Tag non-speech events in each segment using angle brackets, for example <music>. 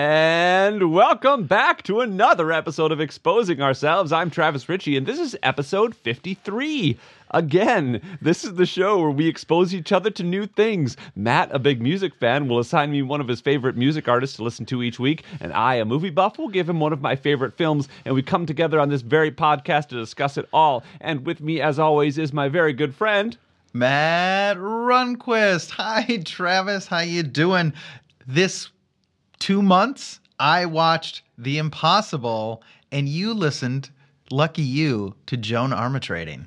And welcome back to another episode of Exposing Ourselves. I'm Travis Ritchie, and this is episode 53. Again, this is the show where we expose each other to new things. Matt, a big music fan, will assign me one of his favorite music artists to listen to each week, and I, a movie buff, will give him one of my favorite films, and we come together on this very podcast to discuss it all. And with me, as always, is my very good friend. Matt Runquist. Hi, Travis. How you doing? This two months, I watched The Impossible, and you listened, lucky you, to Joan Armatrading.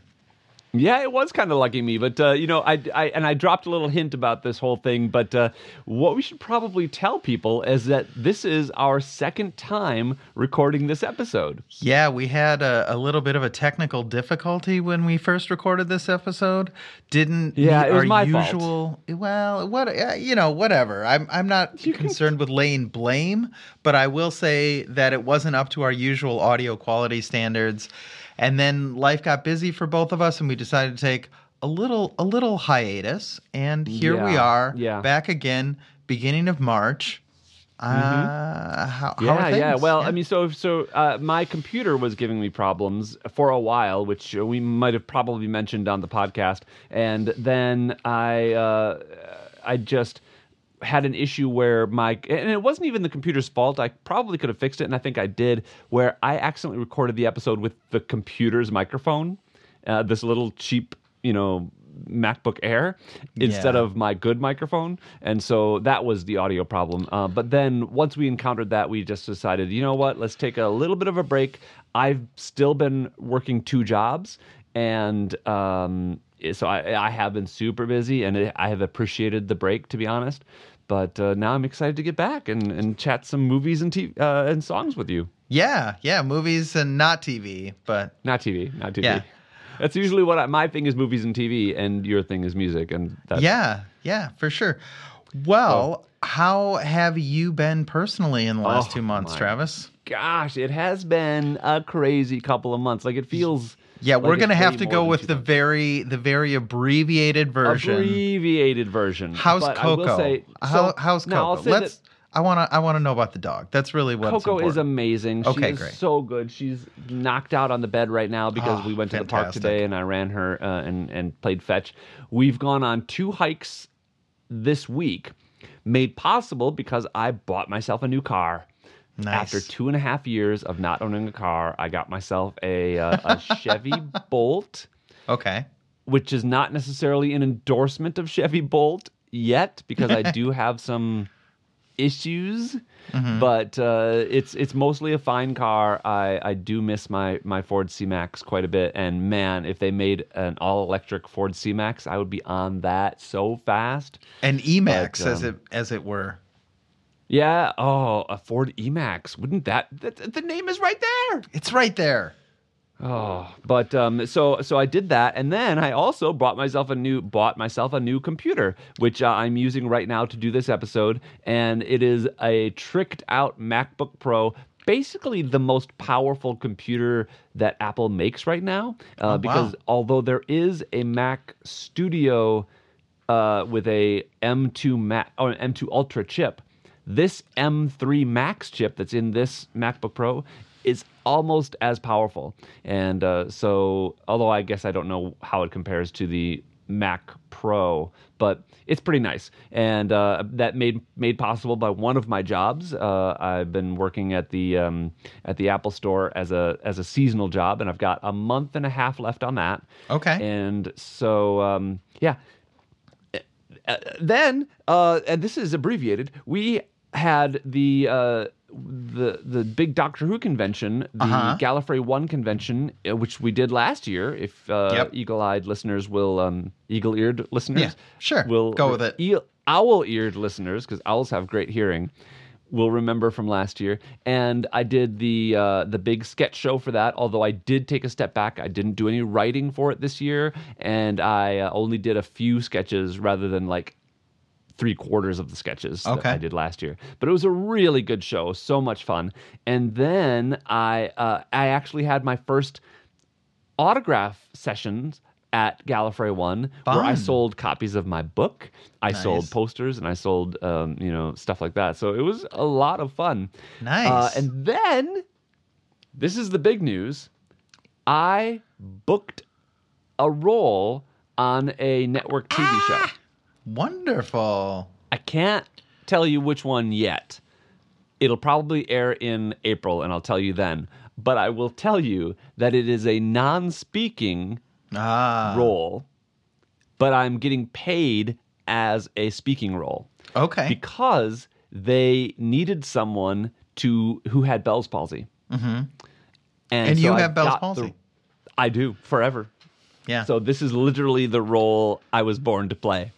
Yeah, it was kind of lucky me, but uh, you know, I, I and I dropped a little hint about this whole thing. But uh, what we should probably tell people is that this is our second time recording this episode. Yeah, we had a, a little bit of a technical difficulty when we first recorded this episode. Didn't Yeah, it was my usual. Well, what uh, you know, whatever. I'm I'm not concerned with laying blame, but I will say that it wasn't up to our usual audio quality standards. And then life got busy for both of us, and we decided to take a little a little hiatus. And here we are, yeah. back again, beginning of March. Uh, how, how Yeah, are yeah. Well, I mean, so so uh, my computer was giving me problems for a while, which we might have probably mentioned on the podcast, and then I uh, I just had an issue where my and it wasn't even the computer's fault. I probably could have fixed it, and I think I did. Where I accidentally recorded the episode with the computer's microphone, uh, this little cheap, you know. MacBook Air instead Yeah. of my good microphone, and so that was the audio problem. Uh, but then once we encountered that, we just decided, you know what? Let's take a little bit of a break. I've still been working two jobs, and um, so I, I have been super busy, and I have appreciated the break, to be honest. But uh, now I'm excited to get back and, and chat some movies and t- uh, and songs with you. yeah, yeah, movies and not TV, but Not TV, not TV. Yeah. That's usually what I, my thing is movies and TV, and your thing is music, and that's, Yeah, yeah, for sure. Well, how have you been personally in the last Oh, two months, Travis? gosh, it has been a crazy couple of months. Like it feels. Yeah, we're gonna have to go with the months. very the very abbreviated version. abbreviated version. how's But Coco? say- How, so- how's Coco? Let's. that I want to. I want to know about the dog. That's really what's Coco is amazing. She Okay, is great. so good. She's knocked out on the bed right now because Ah, we went to the park today and I ran her uh, and and played fetch. We've gone on two hikes this week, made possible because I bought myself a new car. Nice. After two and a half years of not owning a car, I got myself a uh, a <laughs> Chevy Bolt, Okay. which is not necessarily an endorsement of Chevy Bolt yet, because I do <laughs> have some issues. Mm-hmm. But uh, it's it's mostly a fine car. I, I do miss my my Ford C Max quite a bit, and man, if they made an all electric Ford C Max, I would be on that so fast. And Emax, But, as um, it as it were. Yeah. Oh, a Ford E Max. Wouldn't that, that the name is right there? It's right there. Oh, but um, so so I did that, and then I also bought myself a new bought myself a new computer, which uh, I'm using right now to do this episode, and it is a tricked out MacBook Pro. Basically, the most powerful computer that Apple makes right now, uh, because although there is a Mac Studio uh, with a M2 Mac or an M2 Ultra chip, this M3 Max chip that's in this MacBook Pro is almost as powerful. And uh, so, although I guess I don't know how it compares to the Mac Pro, but it's pretty nice. And uh, that made made possible by one of my jobs. Uh, I've been working at the um, at the Apple Store as a as a seasonal job, and I've got a month and a half left on that. Okay. And so, um, yeah. Then, uh, and this is abbreviated, we had the uh, the the big Doctor Who convention, the Uh-huh. Gallifrey One convention, uh, which we did last year. If uh, Yep. eagle-eyed listeners will, um, eagle-eared listeners, Yeah, sure. will Go with it. owl-eared listeners, because owls have great hearing, will remember from last year. And I did the uh, the big sketch show for that. Although I did take a step back, I didn't do any writing for it this year, and I uh, only did a few sketches rather than like three quarters of the sketches that I did last year. But it was a really good show, so much fun. And then I uh, I actually had my first autograph sessions at Gallifrey One, where I sold copies of my book. I Nice. sold posters and I sold, um, you know, stuff like that. So it was a lot of fun. Nice. Uh, and then, this is the big news. I booked a role on a network TV Ah! show. Wonderful. I can't tell you which one yet. It'll probably air in April, and I'll tell you then. But I will tell you that it is a non speaking Ah. role, but I'm getting paid as a speaking role Okay. because they needed someone to who had Bell's palsy. Mm-hmm. And you have Bell's palsy. the- I do forever. yeah. So this is literally the role I was born to play.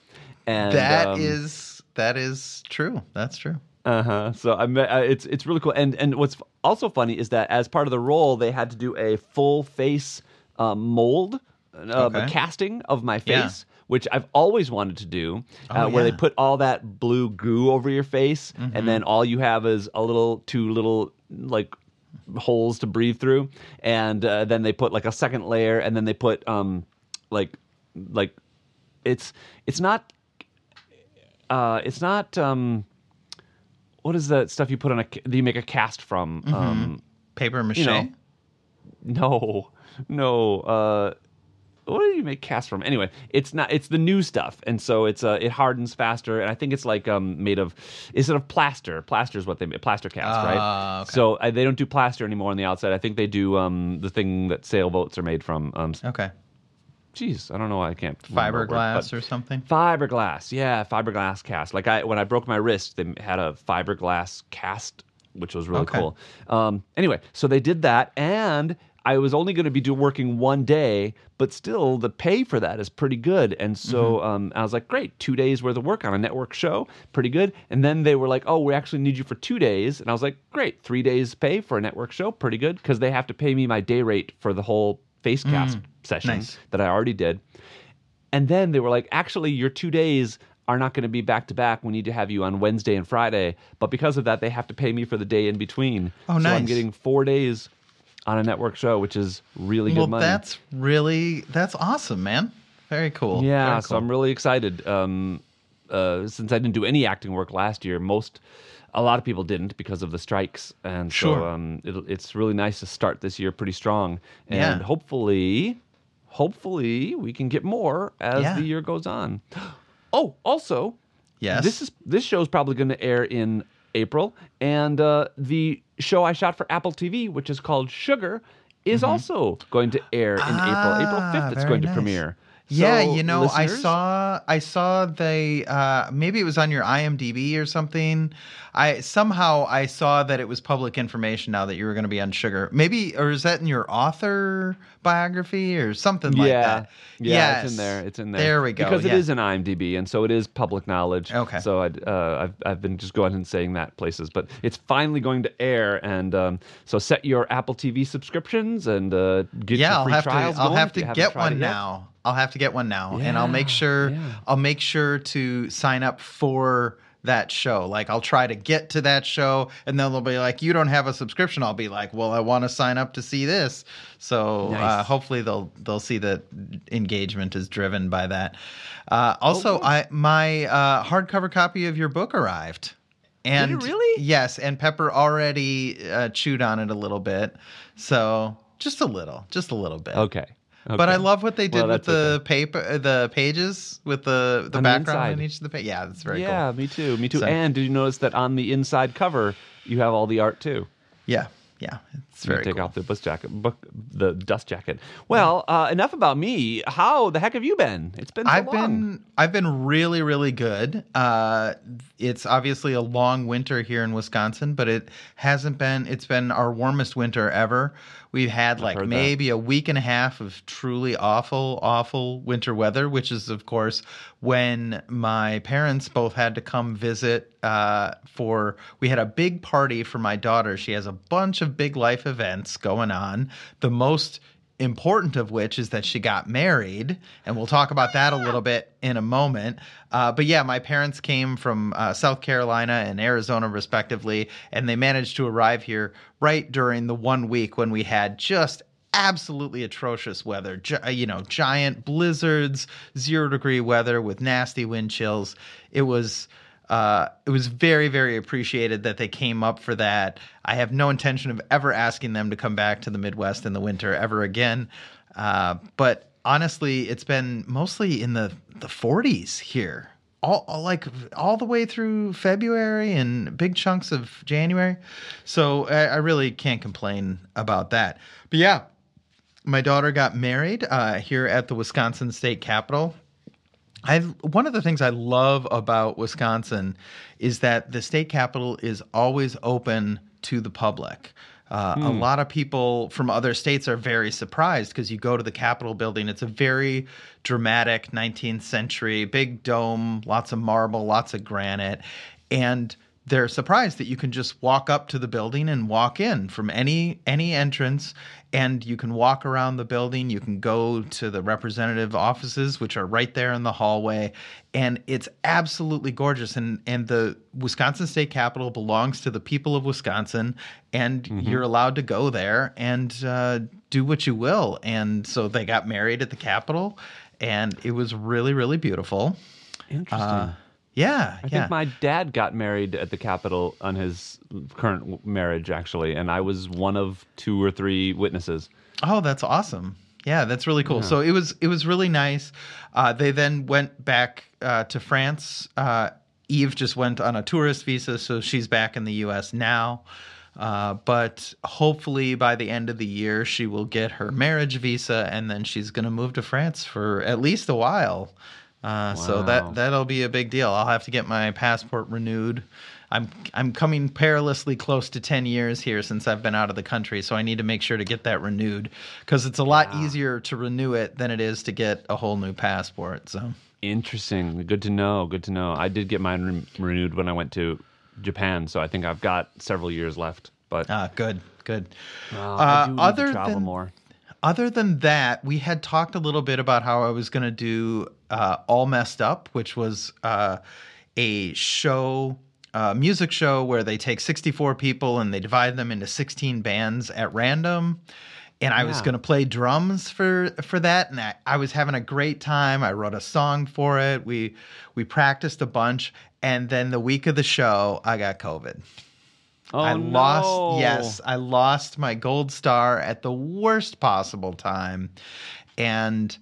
And That um, is that is true. That's true. Uh huh. So I met, uh, it's it's really cool. And and what's also funny is that as part of the role, they had to do a full face uh, mold, uh, Okay. a casting of my Yeah. face, which I've always wanted to do, uh, Oh, where yeah. they put all that blue goo over your face, Mm-hmm. and then all you have is a little two little like holes to breathe through, and uh, then they put like a second layer, and then they put um like like it's it's not uh, it's not um, what is that stuff you put on a that you make a cast from? Mm-hmm. Um, Paper mache. you know, no, no. Uh, what do you make cast from? Anyway, it's not. It's the new stuff, and so it's uh, it hardens faster, and I think it's like um made of is it of plaster? Plaster is what they make plaster cast, Ah, right? okay. So uh, they don't do plaster anymore on the outside. I think they do um the thing that sailboats are made from. Um, Okay. Jeez, I don't know why I can't the word, Fiberglass or something. Fiberglass, yeah, fiberglass cast. Like I, when I broke my wrist, they had a fiberglass cast, which was really Okay. cool. Um, anyway, so they did that, and I was only going to be do working one day, but still the pay for that is pretty good. And so Mm-hmm. um, I was like, great, two days worth of work on a network show, pretty good. And then they were like, oh, we actually need you for two days, and I was like, great, three days pay for a network show, pretty good, because they have to pay me my day rate for the whole face cast session Mm. nice. that I already did. And then they were like, actually, your two days are not going to be back to back. We need to have you on Wednesday and Friday. But because of that, they have to pay me for the day in between. Oh, So I'm getting four days on a network show, which is really good Well, money. that's really that's awesome, man. Very cool. yeah, Very so. I'm really excited. Um, uh, since I didn't do any acting work last year, most a lot of people didn't because of the strikes, and so um, it, it's really nice to start this year pretty strong, and Yeah. hopefully, hopefully we can get more as Yeah. the year goes on. <gasps> Oh, also, Yes. this is this show is probably going to air in April, and uh, the show I shot for Apple TV, which is called Sugar, is also going to air in April. April Mm-hmm. Ah, fifth, it's going to premiere. Yeah, So, you know, I saw I saw they uh maybe it was on your IMDb or something. I somehow I saw that it was public information now that you were going to be on Sugar. Maybe or is that in your author biography or something like yeah, that? yeah, it's Yes. in there. It's in there. There we go. Because yeah. it is an IMDb, and so it is public knowledge. Okay. So I'd, uh, I've I've been just going and saying that places, but it's finally going to air, and um, so set your Apple TV subscriptions and uh, get yeah, your I'll free have trials to. I'll have to get one now. I'll have to get one now, and I'll make sure. yeah. I'll make sure to sign up for that show. Like I'll try to get to that show, and then they'll be like, "You don't have a subscription." I'll be like, "Well, I want to sign up to see this." So uh, hopefully they'll they'll see that engagement is driven by that. Uh, also, Oh. I my uh, hardcover copy of your book arrived. And really? Yes, and Pepper already uh, chewed on it a little bit. So just a little, just a little bit. Okay. But I love what they did Well, with the okay. paper, uh, the pages with the the On background in inside. each of the pages. Yeah, that's very cool. yeah, cool. me too. Me too. So- and did you notice that on the inside cover you have all the art too? Yeah, yeah, it's You very take cool. off the bus jacket, book, the dust jacket. Well, uh, enough about me. How the heck have you been? It's been so I've long. been I've been really really good. Uh, it's obviously a long winter here in Wisconsin, but it hasn't been. It's been our warmest winter ever. We've had like heard that. maybe a week and a half of truly awful, awful winter weather, which is of course when my parents both had to come visit. Uh, for we had a big party for my daughter. She has a bunch of big life events going on. The most important of which is that she got married, and we'll talk about that a little bit in a moment. Uh, but yeah, my parents came from uh, South Carolina and Arizona, respectively, and they managed to arrive here right during the one week when we had just absolutely atrocious weather. Gi- uh, you know, giant blizzards, zero degree weather with nasty wind chills. It was. Uh, it was very, very appreciated that they came up for that. I have no intention of ever asking them to come back to the Midwest in the winter ever again. Uh, but honestly, it's been mostly in the, the 40s here, all, all like all the way through February and big chunks of January. So I, I really can't complain about that. But yeah, my daughter got married uh, here at the Wisconsin State Capitol. I one of the things I love about Wisconsin is that the state capitol is always open to the public. Uh, A lot of people from other states are very surprised because you go to the Capitol building. It's a very dramatic 19th century, big dome, lots of marble, lots of granite. And they're surprised that you can just walk up to the building and walk in from any any entrance and you can walk around the building. You can go to the representative offices which are right there in the hallway and it's absolutely gorgeous. And and the Wisconsin State Capitol belongs to the people of Wisconsin and you're allowed to go there and uh, do what you will. And so they got married at the Capitol and it was really really beautiful. Interesting. uh, yeah I yeah think my dad got married at the Capitol on his current marriage, actually, and I was one of two or three witnesses. Oh, that's awesome. Yeah, that's really cool. So it was it was really nice. Uh, they then went back uh, to France. Uh, Eve just went on a tourist visa, so she's back in the U.S. now. Uh, but hopefully by the end of the year, she will get her marriage visa, and then she's going to move to France for at least a while. Uh, So that that'll be a big deal. I'll have to get my passport renewed. I'm I'm coming perilously close to 10 years here since I've been out of the country, so I need to make sure to get that renewed because it's a lot easier to renew it than it is to get a whole new passport. So Interesting. Good to know. Good to know. I did get mine re- renewed when I went to Japan, so I think I've got several years left. But ah, good, good. uh, I do need other to travel than- more. Other than that, we had talked a little bit about how I was going to do uh, All Messed Up, which was uh, a show, uh, music show where they take 64 people and they divide them into 16 bands at random. And I was going to play drums for for that, and I, I was having a great time. I wrote a song for it. We we practiced a bunch, and then the week of the show, I got COVID. Oh, I no. lost yes, I lost my gold star at the worst possible time and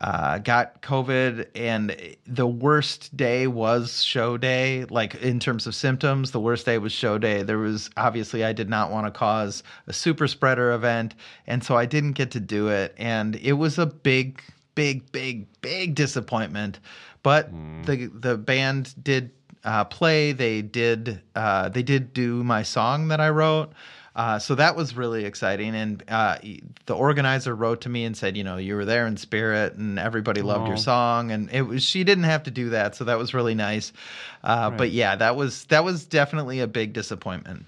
uh, got COVID and the worst day was show day like in terms of symptoms the worst day was show day. There was obviously I did not want to cause a super spreader event and so I didn't get to do it and it was a big big big big disappointment. But the the band did uh, play. They did uh, they did do my song that I wrote. Uh, so that was really exciting, and uh, the organizer wrote to me and said, you know, you were there in spirit, and everybody loved your song, and it was she didn't have to do that, so that was really nice. Uh, But yeah, that was that was definitely a big disappointment.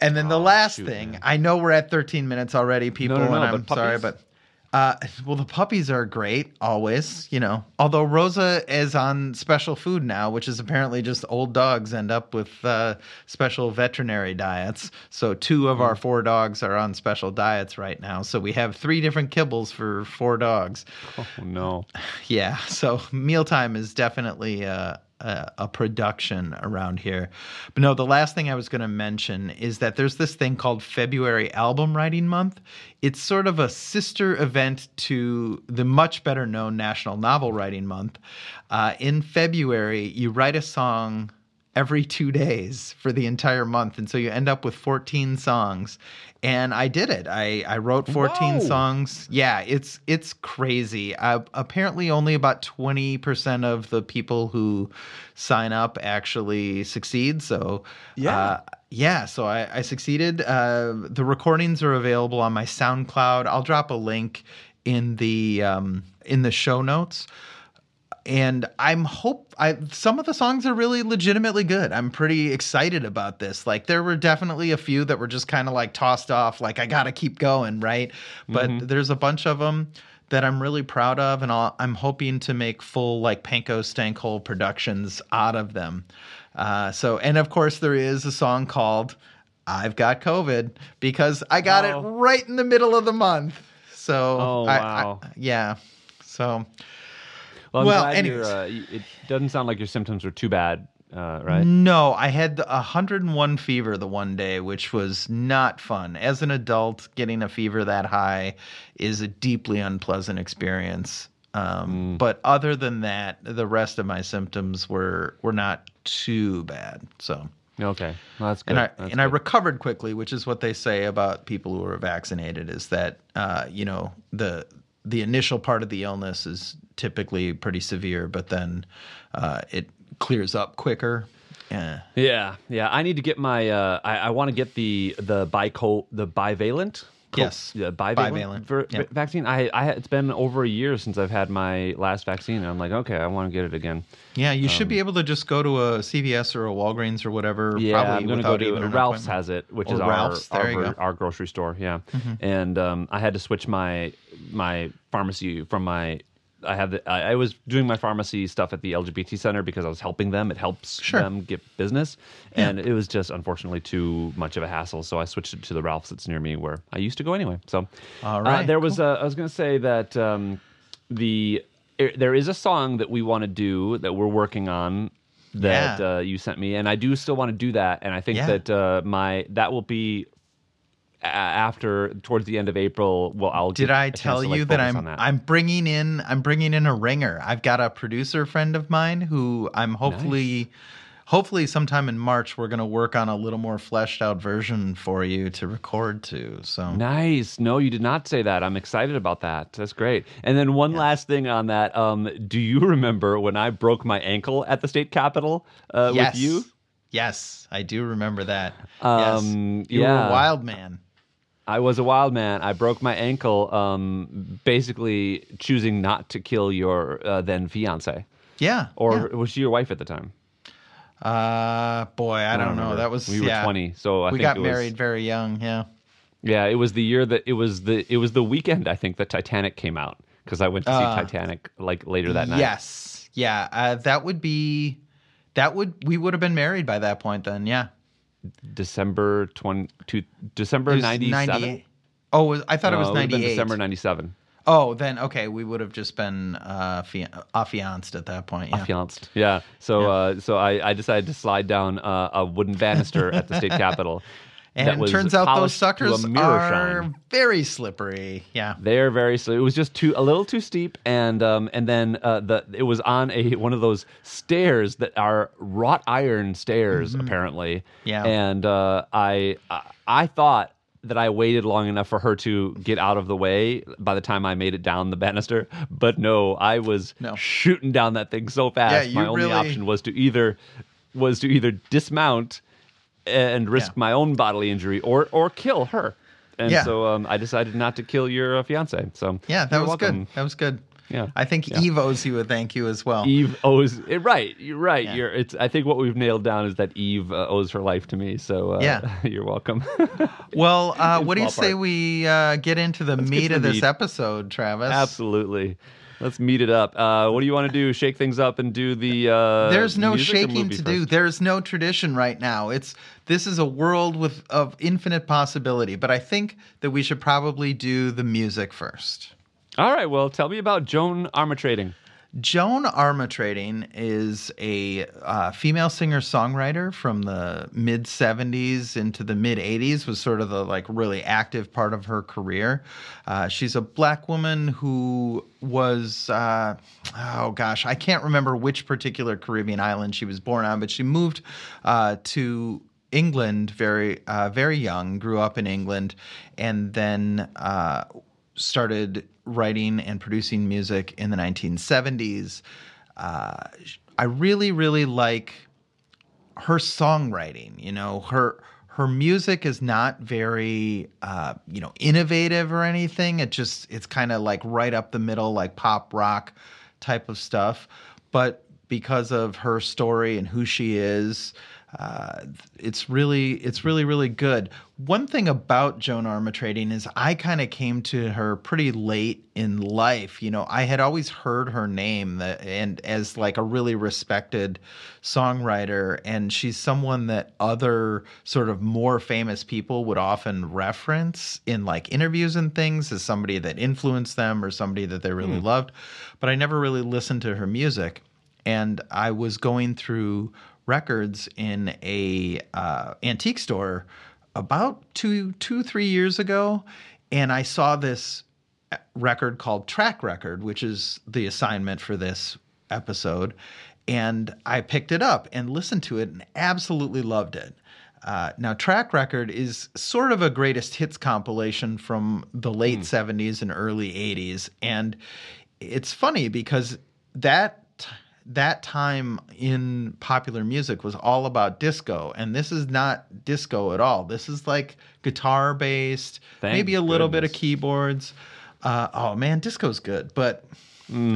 And then the Oh, last shoot, thing, man. I know we're at 13 minutes already, people, no, and no, I'm but sorry, but uh, well, the puppies are great always, you know. Although Rosa is on special food now, which is apparently just old dogs end up with uh, special veterinary diets. So two of our Hmm. four dogs are on special diets right now. So we have three different kibbles for four dogs. Oh no. <laughs> Yeah, so mealtime is definitely a, a, a production around here. But no, the last thing I was going to mention is that there's this thing called February Album Writing Month. It's sort of a sister event to the much better known National Novel Writing Month. Uh, in February, you write a song every two days for the entire month. And so you end up with 14 songs. And I did it. I, I wrote 14 Whoa. songs. Yeah, it's it's crazy. Uh, apparently, only about 20% of the people who sign up actually succeed. So, Yeah. uh, yeah, so I, I succeeded. Uh, the recordings are available on my SoundCloud. I'll drop a link in the um, in the show notes and I'm hope I some of the songs are really legitimately good. I'm pretty excited about this. Like there were definitely a few that were just kind of like tossed off like I got to keep going, right? But there's a bunch of them that I'm really proud of and I'll, I'm hoping to make full like Panko Stankhole productions out of them. Uh, so and of course there is a song called I've got COVID because I got Oh. it right in the middle of the month. So, Oh, I- wow. I, yeah. So, Well, I'm Well, anyways. uh, it doesn't sound like your symptoms were too bad, uh, right? no, I had the 101 fever the one day, which was not fun. As an adult, getting a fever that high is a deeply unpleasant experience. Um, Mm. But other than that, the rest of my symptoms were were not too bad. So, Okay, well, that's good. and I That's and I recovered quickly, which is what they say about people who are vaccinated is that uh, you know the the initial part of the illness is typically pretty severe, but then uh, it clears up quicker. Yeah. Yeah, yeah. I need to get my. Uh, I, I want to get the the bico the bivalent. Yes. the bivalent, Bivalent, ver- yeah. vaccine. I, I it's been over a year since I've had my last vaccine, and I'm like, okay, I want to get it again. Yeah, you should be able to just go to a CVS or a Walgreens or whatever. Um, Yeah, probably I'm gonna go to Ralph's has it, which Or is our Ralph's, our. Mm-hmm. our grocery store. Yeah, and um, I had to switch my my pharmacy from my. I had the, I, I was doing my pharmacy stuff at the LGBT center because I was helping them. It helps Sure. them get business, and it was just unfortunately too much of a hassle. So I switched it to the Ralph's that's near me where I used to go anyway. So, All uh, right, there was a, I was going to say that um, the er, there is a song that we want to do that we're working on that Yeah. uh, you sent me, and I do still want to do that. And I think Yeah. that uh, my that will be after towards the end of April. Well, I'll Did I tell to, like, you that I'm on I'm bringing in I'm bringing in a ringer. I've got a producer friend of mine who I'm hopefully hopefully sometime in March we're going to work on a little more fleshed out version for you to record to. So Nice. No, you did not say that. I'm excited about that. That's great. And then one last thing on that. Um, do you remember when I broke my ankle at the state capitol uh, yes. with you? Yes, I do remember that. Um, yes. You were a wild man. I was a wild man. I broke my ankle, um, basically choosing not to kill your uh, then fiance, Yeah. or was she your wife at the time? yeah. uh boy, I, don't, know. That was we were yeah. 20, so I we think got it was, married very young, yeah. Yeah, it was the year that it was the it was the weekend I think that Titanic came out because I went to see Uh, Titanic like later that night. Yes. Yeah, uh, that would be that would we would have been married by that point then, yeah. December 20 to December It 97. Oh, was- I thought it was No, would've been 98. December 97. Oh, then okay, we would have just been uh fia- affianced at that point. Yeah. Affianced. Yeah. So uh, so I, I decided to slide down uh, a wooden banister at the state <laughs> capitol. And was turns out those polished to a suckers are shine. very slippery. Yeah. They're very slow. It was just too a little too steep, and um, and then uh, the it was on a one of those stairs that are wrought iron stairs apparently. Mm-hmm. Yeah. And uh, I I- thought that I waited long enough for her to get out of the way by the time I made it down the banister, but no, I was No. shooting down that thing so fast. you My only really- option was to either was to either dismount and risk Yeah. my own bodily injury or or kill her. And Yeah. so um, I decided not to kill your uh, fiance. So Yeah, that was welcome. good. That was good. Yeah. I think Yeah. Eve owes you a thank you as well. Eve owes it right. You're right. Yeah. You're. It's. I think what we've nailed down is that Eve uh, owes her life to me. So uh, Yeah. <laughs> you're welcome. <laughs> Well, uh, what do you small say we uh, get into the get meat to of the this meat. episode, Travis? Absolutely. Let's meet it up. Uh, what do you want to do? Shake things up and do the. Uh, There's no shaking to do. There's no tradition right now. It's this is a world with of infinite possibility. But I think that we should probably do the music first. All right. Well, tell me about Joan Armatrading. Joan Armatrading is a uh, female singer songwriter from the mid 70s into the mid 80s was sort of the like really active part of her career. Uh, she's a black woman who was uh, oh gosh I can't remember which particular Caribbean island she was born on, but she moved uh, to England very uh, very young, grew up in England, and then. Uh, started writing and producing music in the 1970s. Uh, I really, really like her songwriting. You know, her her music is not very, uh, you know, innovative or anything. It just it's kind of like right up the middle, like pop rock type of stuff. But because of her story and who she is, uh, it's really it's really really good. One thing about Joan Armatrading is I kind of came to her pretty late in life. You know, I had always heard her name that, and as like a really respected songwriter, and she's someone that other sort of more famous people would often reference in like interviews and things as somebody that influenced them or somebody that they really loved. But I never really listened to her music, and I was going through records in a uh, antique store about two two three years ago, and I saw this record called Track Record, which is the assignment for this episode, and I picked it up and listened to it and absolutely loved it. Uh, now, Track Record is sort of a greatest hits compilation from the late 70s and early 80s. And it's funny because that that time in popular music was all about disco and this is not disco at all. This is like guitar based Thank maybe a little bit of keyboards. Uh, oh man disco's good but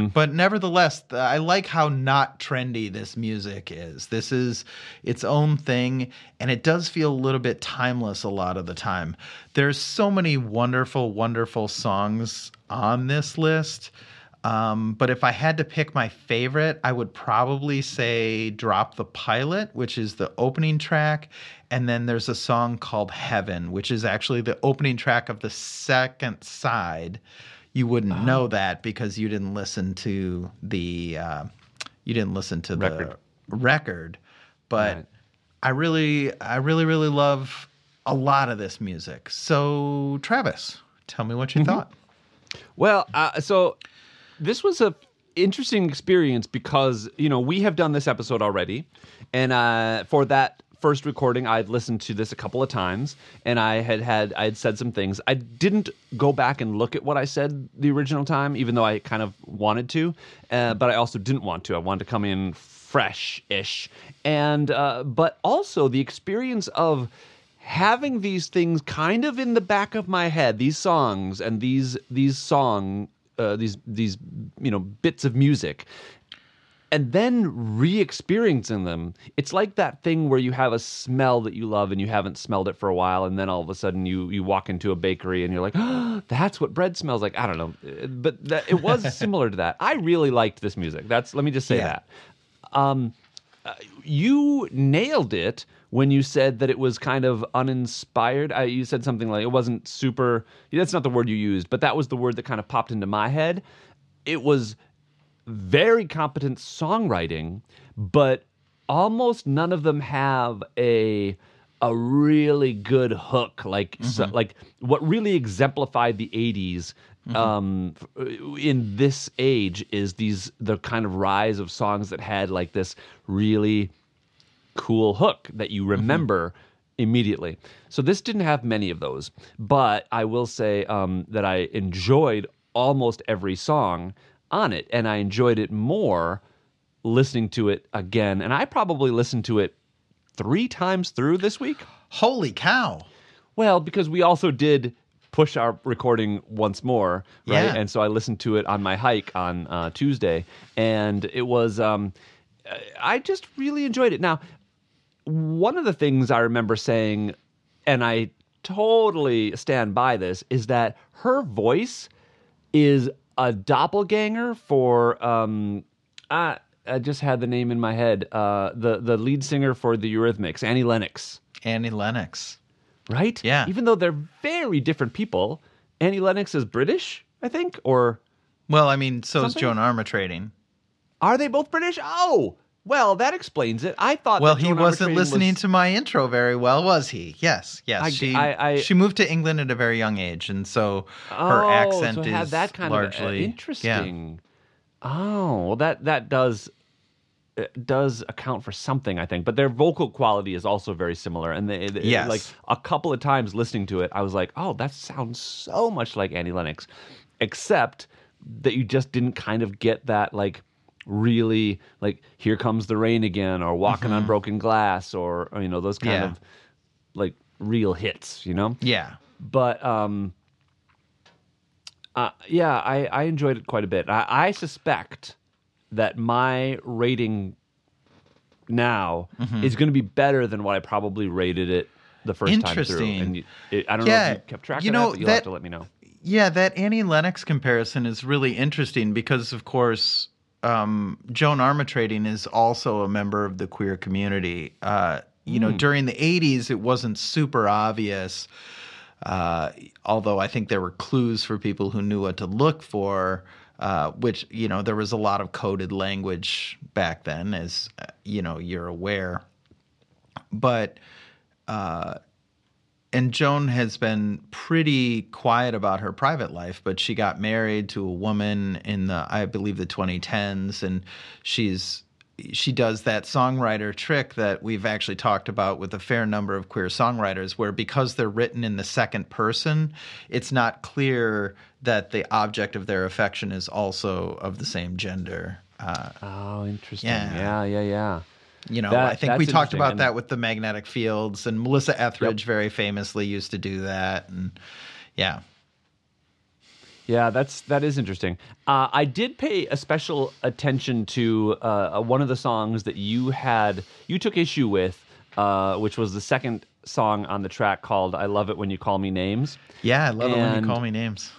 but nevertheless i like how not trendy this music is. This is its own thing and it does feel a little bit timeless a lot of the time. There's so many wonderful wonderful songs on this list um, but if I had to pick my favorite, I would probably say Drop the Pilot, which is the opening track. And then there's a song called Heaven, which is actually the opening track of the second side. You wouldn't know that because you didn't listen to the uh, you didn't listen to Record. the record. But Right. I really, I really, really love a lot of this music. So, Travis, tell me what you thought. Well, uh, so this was a interesting experience because you know we have done this episode already, and uh, for that first recording, I'd listened to this a couple of times, and I had had I had said some things. I didn't go back and look at what I said the original time, even though I kind of wanted to, uh, but I also didn't want to. I wanted to come in fresh-ish, and uh, but also the experience of having these things kind of in the back of my head these songs and these these song uh, these these you know bits of music and then re-experiencing them. It's like that thing where you have a smell that you love and you haven't smelled it for a while and then all of a sudden you you walk into a bakery and you're like oh, that's what bread smells like. I don't know. Uh, but that, it was <laughs> similar to that. I really liked this music. That's let me just say Yeah. that. Um, uh, you nailed it when you said that it was kind of uninspired. I, you said something like it wasn't super. That's not the word you used, but that was the word that kind of popped into my head. It was very competent songwriting, but almost none of them have a a really good hook like so, like what really exemplified the 80s um in this age is these the kind of rise of songs that had like this really cool hook that you remember immediately. So this didn't have many of those, but I will say um, that I enjoyed almost every song on it, and I enjoyed it more listening to it again. And I probably listened to it three times through this week. Holy cow. Well, because we also did push our recording once more, right? Yeah. And so I listened to it on my hike on uh, Tuesday, and it was. Um, I just really enjoyed it. Now, one of the things I remember saying, and I totally stand by this, is that her voice is a doppelganger for. Um, I, I just had the name in my head. Uh, the the lead singer for the Eurythmics, Annie Lennox Annie Lennox. right? Yeah. Even though they're very different people, Annie Lennox is British, I think, or Well, I mean, so is Joan Armatrading. are they both British? Oh, well, that explains it. I thought. Well, he wasn't listening was- to my intro very well, was he? Yes, yes. I- she I- I- she moved to England at a very young age, and so her Oh, accent so is that kind largely of uh, Yeah. interesting. Oh, well, that that does uh, does account for something, I think. But their vocal quality is also very similar, and they, they- Yes. like a couple of times listening to it, I was like, oh, that sounds so much like Annie Lennox, except that you just didn't kind of get that like really like here comes the rain again or walking on broken glass or, or, you know those kind Mm-hmm. Yeah. of like real hits you know Yeah. but um uh, yeah I, I enjoyed it quite a bit I, I suspect that my rating now is going to be better than what I probably rated it the first time through. Interesting. And you, it, I don't know if you kept track you of know, that, but you'll have to let me know. Yeah, that Annie Lennox comparison is really interesting because, of course, um, Joan Armatrading is also a member of the queer community. Uh, you know, during the 80s, it wasn't super obvious, uh, although I think there were clues for people who knew what to look for. Uh, which you know there was a lot of coded language back then, as uh, you know you're aware. But and Joan has been pretty quiet about her private life, but she got married to a woman in the I believe the 2010s and she's she does that songwriter trick that we've actually talked about with a fair number of queer songwriters where because they're written in the second person, it's not clear that the object of their affection is also of the same gender. Uh, Oh, interesting. Yeah. Yeah, yeah, yeah. You know, That- I think we talked about and- that with the magnetic fields, and Melissa Etheridge very famously used to do that, and yeah, Yeah, that's that is interesting. Uh, I did pay a special attention to uh, one of the songs that you had you took issue with, uh, which was the second song on the track called "I Love It When You Call Me Names." yeah, I love it when you call me names.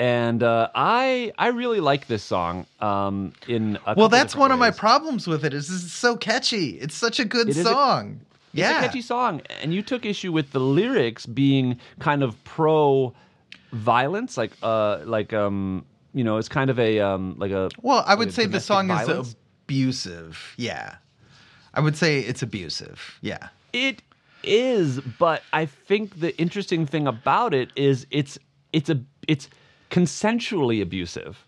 And uh, I I really like this song. Um, in a Well, that's one of my problems with it. Is it's so catchy. It's such a good It is a- song. It's yeah, a catchy song, and you took issue with the lyrics being kind of pro violence, like uh, like um, you know, it's kind of a um, like a Well, I would like say the song violence. is abusive. Yeah, I would say it's abusive. Yeah. It is, but I think the interesting thing about it is it's it's a it's consensually abusive,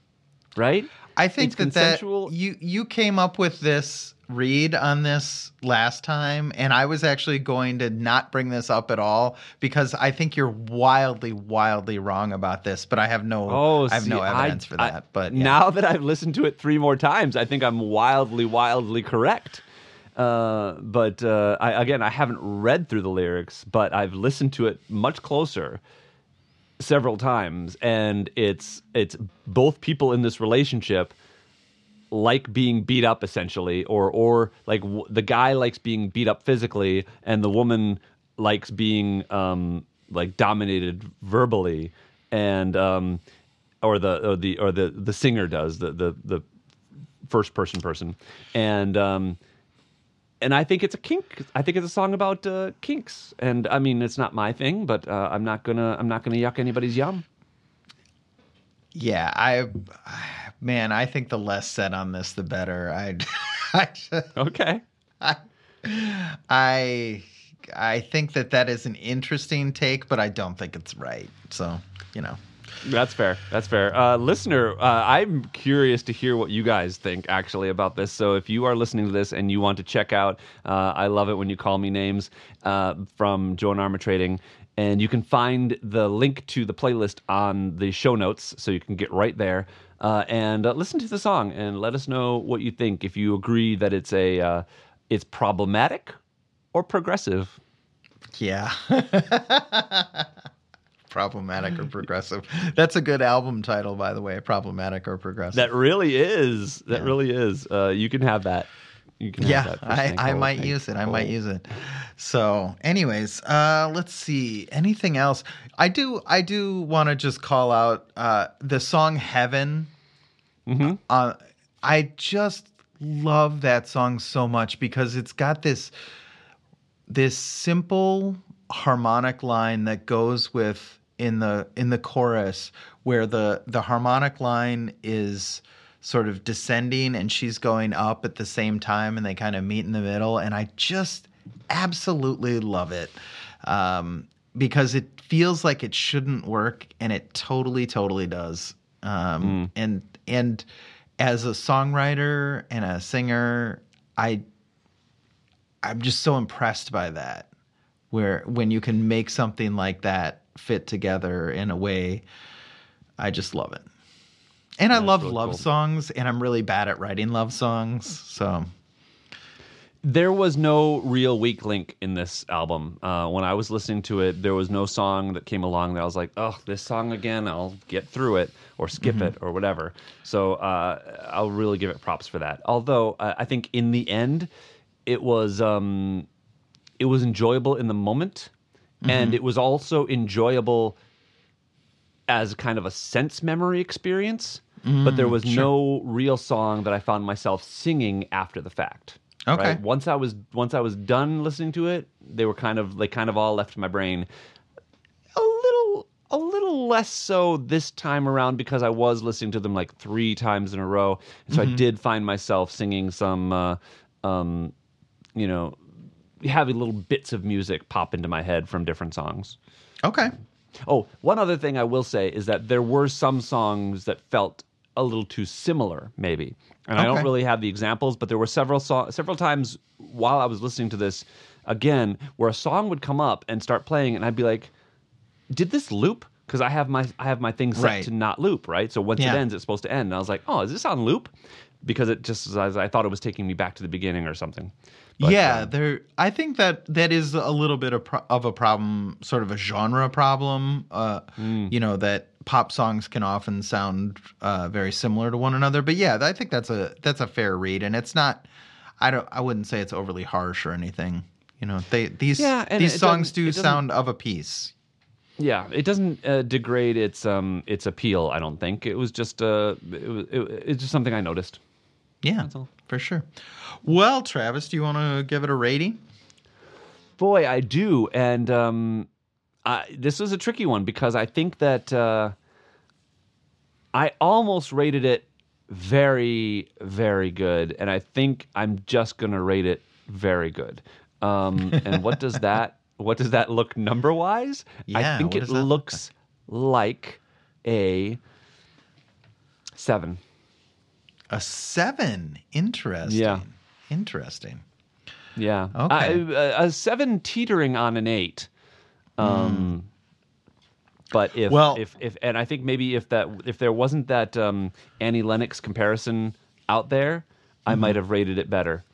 right? I think It's that, consensual- that you you came up with this read on this last time, and I was actually going to not bring this up at all because I think you're wildly, wildly wrong about this. But I have no, Oh, I have see, no I- evidence for I- that. but yeah. now that I've listened to it three more times, I think I'm wildly, wildly correct. Uh, but uh, I, again, I haven't read through the lyrics, but I've listened to it much closer several times, and it's it's both people in this relationship like being beat up essentially or or like w- the guy likes being beat up physically and the woman likes being um like dominated verbally and um or the or the or the the singer does the the the first person person. And um and I think it's a kink. I think it's a song about uh, kinks, and I mean it's not my thing, but uh, I'm not gonna I'm not gonna yuck anybody's yum. yeah, I, man, I think the less said on this, the better. I, <laughs> I, just- Okay, I, I, I think that that is an interesting take, but I don't think it's right. So, you know. That's fair. That's fair. Uh, listener, uh, I'm curious to hear what you guys think actually about this. So if you are listening to this and you want to check out uh, I Love It When You Call Me Names uh, from Joan Armatrading, and you can find the link to the playlist on the show notes, so you can get right there uh, and uh, listen to the song and let us know what you think. If you agree that it's a it's problematic or progressive. Yeah. <laughs> Problematic or <laughs> progressive. That's a good album title, by the way. Problematic or progressive. That really is. That Yeah. really is. Uh, you can have that. You can have yeah, that. I, I might use it. I might use it. So, anyways, uh, let's see. Anything else? I do. I do want to just call out uh, the song "Heaven." Mhm. Uh, I just love that song so much because it's got this this simple harmonic line that goes with in the in the chorus where the the harmonic line is sort of descending and she's going up at the same time and they kind of meet in the middle and I just absolutely love it um, because it feels like it shouldn't work and it totally totally does um, and and as a songwriter and a singer I I'm just so impressed by that. Where when you can make something like that fit together in a way, I just love it. And I love really love cool. songs, and I'm really bad at writing love songs. So There was no real weak link in this album. Uh, when I was listening to it, there was no song that came along that I was like, "Oh, this song again." I'll get through it or skip Mm-hmm. it or whatever. So uh, I'll really give it props for that. Although uh, I think in the end, it was um, it was enjoyable in the moment, and it was also enjoyable as kind of a sense memory experience. but there was no real song that I found myself singing after the fact. Okay. right? Once I was once I was done listening to it, they were kind of they kind of all left my brain. A little a little less so this time around because I was listening to them like three times in a row. And so I did find myself singing some uh, um, you know, having little bits of music pop into my head from different songs. Okay. Oh, one other thing I will say is that there were some songs that felt a little too similar, maybe. And I don't really have the examples, but there were several so- several times while I was listening to this again where a song would come up and start playing, and I'd be like, "Did this loop?" Because I have my I have my thing set Right. to not loop, right? So once Yeah. it ends, it's supposed to end. And I was like, "Oh, is this on loop?" Because it just as I thought it was taking me back to the beginning or something. But, yeah, uh, there. I think that that is a little bit of, pro- of a problem, sort of a genre problem. Uh, Hmm. You know that pop songs can often sound uh, very similar to one another. But yeah, I think that's a that's a fair read, and it's not. I don't. I wouldn't say it's overly harsh or anything. You know, they these Yeah, these songs do sound of a piece. Yeah, it doesn't uh, degrade its um its appeal. I don't think it was just uh it was it, it's just something I noticed. Yeah, all. for sure. Well, Travis, do you want to give it a rating? Boy, I do, and um, I, this was a tricky one because I think that uh, I almost rated it very very good, and I think I'm just gonna rate it very good. Um, and what does <laughs> that what does that look number wise? I think it does that look looks like a seven. A seven. Interesting. Yeah. Interesting. Yeah. Okay. I- a, a seven teetering on an eight. Um, but if Well- if if and I think maybe if that if there wasn't that um, Annie Lennox comparison out there, I might have rated it better.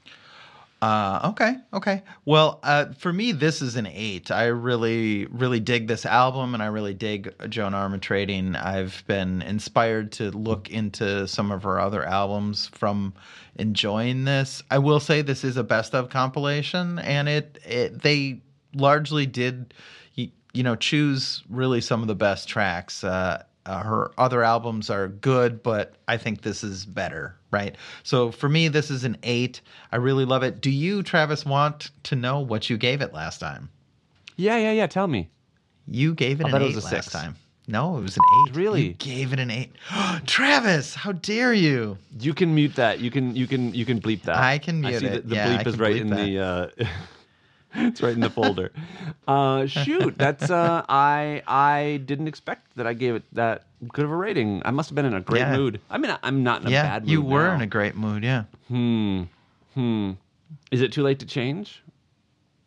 Uh, okay, okay. Well, uh, for me, this is an eight. I really, really dig this album, and I really dig Joan Armatrading. I've been inspired to look into some of her other albums from enjoying this. I will say this is a best of compilation, and it, it they largely did, you, you know, choose really some of the best tracks. Uh, uh, her other albums are good, but I think this is better, right? So for me, this is an eight. I really love it. Do you, Travis, want to know what you gave it last time? Yeah, yeah, yeah. Tell me. You gave it I an eight it was a last six. time. No, it was an eight. Really? You gave it an eight. <gasps> Travis, how dare you? You can mute that. You can you can you can bleep that. I can I mute see it. that the Yeah, I bleep is right in that. the. Uh, <laughs> it's right in the folder. <laughs> Uh, shoot, that's uh, I I didn't expect that I gave it that good of a rating. I must have been in a great Yeah. mood. I mean, I'm not in a yeah, bad mood. you were now. in a great mood. Yeah, Hmm. Hmm. Is it too late to change?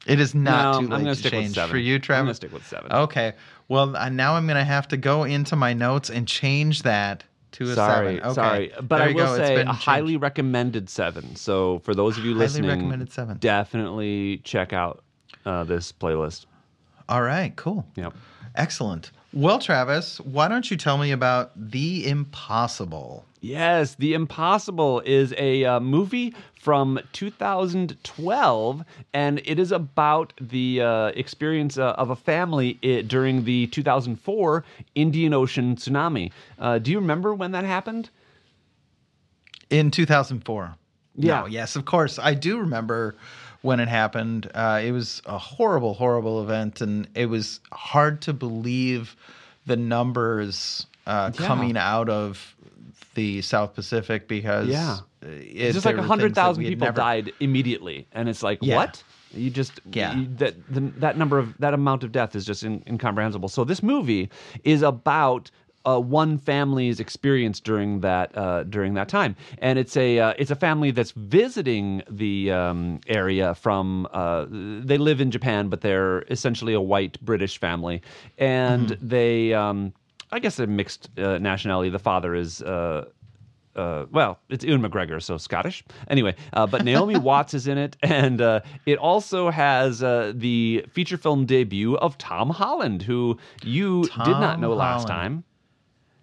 it is not no, too I'm late gonna to stick change for you, I'm Travis. gonna stick with seven. Okay. Well, now I'm going to have to go into my notes and change that to a sorry, seven. Okay. sorry, but There I will go. Say a changed. highly recommended seven. So for those of you listening, definitely check out uh, this playlist. All right. Cool. Yep. Excellent. Well, Travis, why don't you tell me about The Impossible? Yes, The Impossible is a uh, movie from 2012, and it is about the uh, experience uh, of a family i- during the 2004 Indian Ocean tsunami. Uh, do you remember when that happened? In 2004. Yeah. No, yes, of course. I do remember when it happened. Uh, it was a horrible, horrible event, and it was hard to believe the numbers uh, Yeah. coming out of the South Pacific because Yeah. It's just like were 100,000 things that we had people never- died immediately, and it's like, Yeah. what? You just Yeah. you- that the, that number of that amount of death is just in, incomprehensible. So this movie is about uh, one family's experience during that uh, during that time, and it's a uh, it's a family that's visiting the um, area from. Uh, they live in Japan, but they're essentially a white British family, and Mm-hmm. they. Um, I guess a mixed uh, nationality. The father is uh, uh, well, it's Ewan McGregor, so Scottish. Anyway, uh, but <laughs> Naomi Watts is in it, and uh, it also has uh, the feature film debut of Tom Holland, who you did not Tom know last time.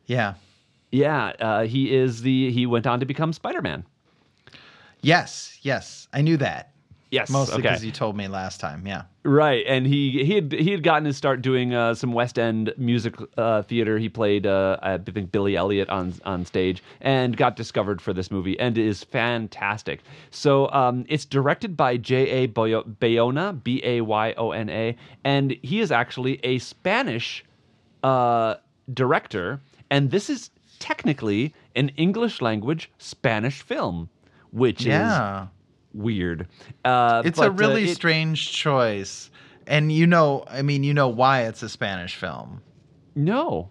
Yeah. Yeah, uh, he is the he went on to become Spider Man. Yes, yes, I knew that. Yes, mostly okay. because you told me last time. Yeah. Right, and he he had he had gotten to start doing uh, some West End music uh, theater. He played uh, I think Billy Elliot on on stage, and got discovered for this movie, and is fantastic. So um, it's directed by J. A. Bayona, B A Y O N A, and he is actually a Spanish uh, director, and this is technically an English language Spanish film, which Yeah. is weird. Uh, It's a uh, really it- strange choice. And you know, I mean, you know why it's a Spanish film. no.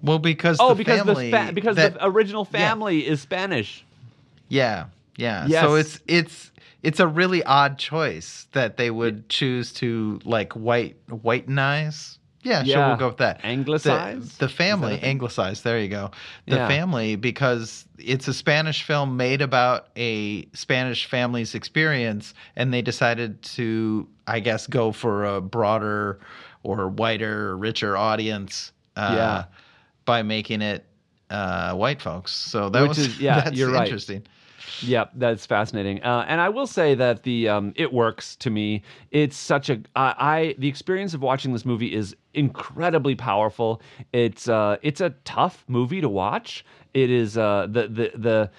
Well, because Oh, the because family the fa- because that- the original family is Spanish. yeah, yeah. Yes. So it's it's it's a really odd choice that they would choose to like white whitenize. Yeah, sure, we'll go with that. Anglicized? the, the family, Is that a thing? anglicize. There you go. The Yeah. family, because it's a Spanish film made about a Spanish family's experience, and they decided to, I guess, go for a broader or whiter, richer audience. Uh, Yeah. By making it uh, white folks. So that Which was is- yeah, <laughs> that's you're right. Yep, that's fascinating. Uh, and I will say that the um, it works to me. It's such a I, I the experience of watching this movie is incredibly powerful. It's uh, it's a tough movie to watch. It is uh, the the the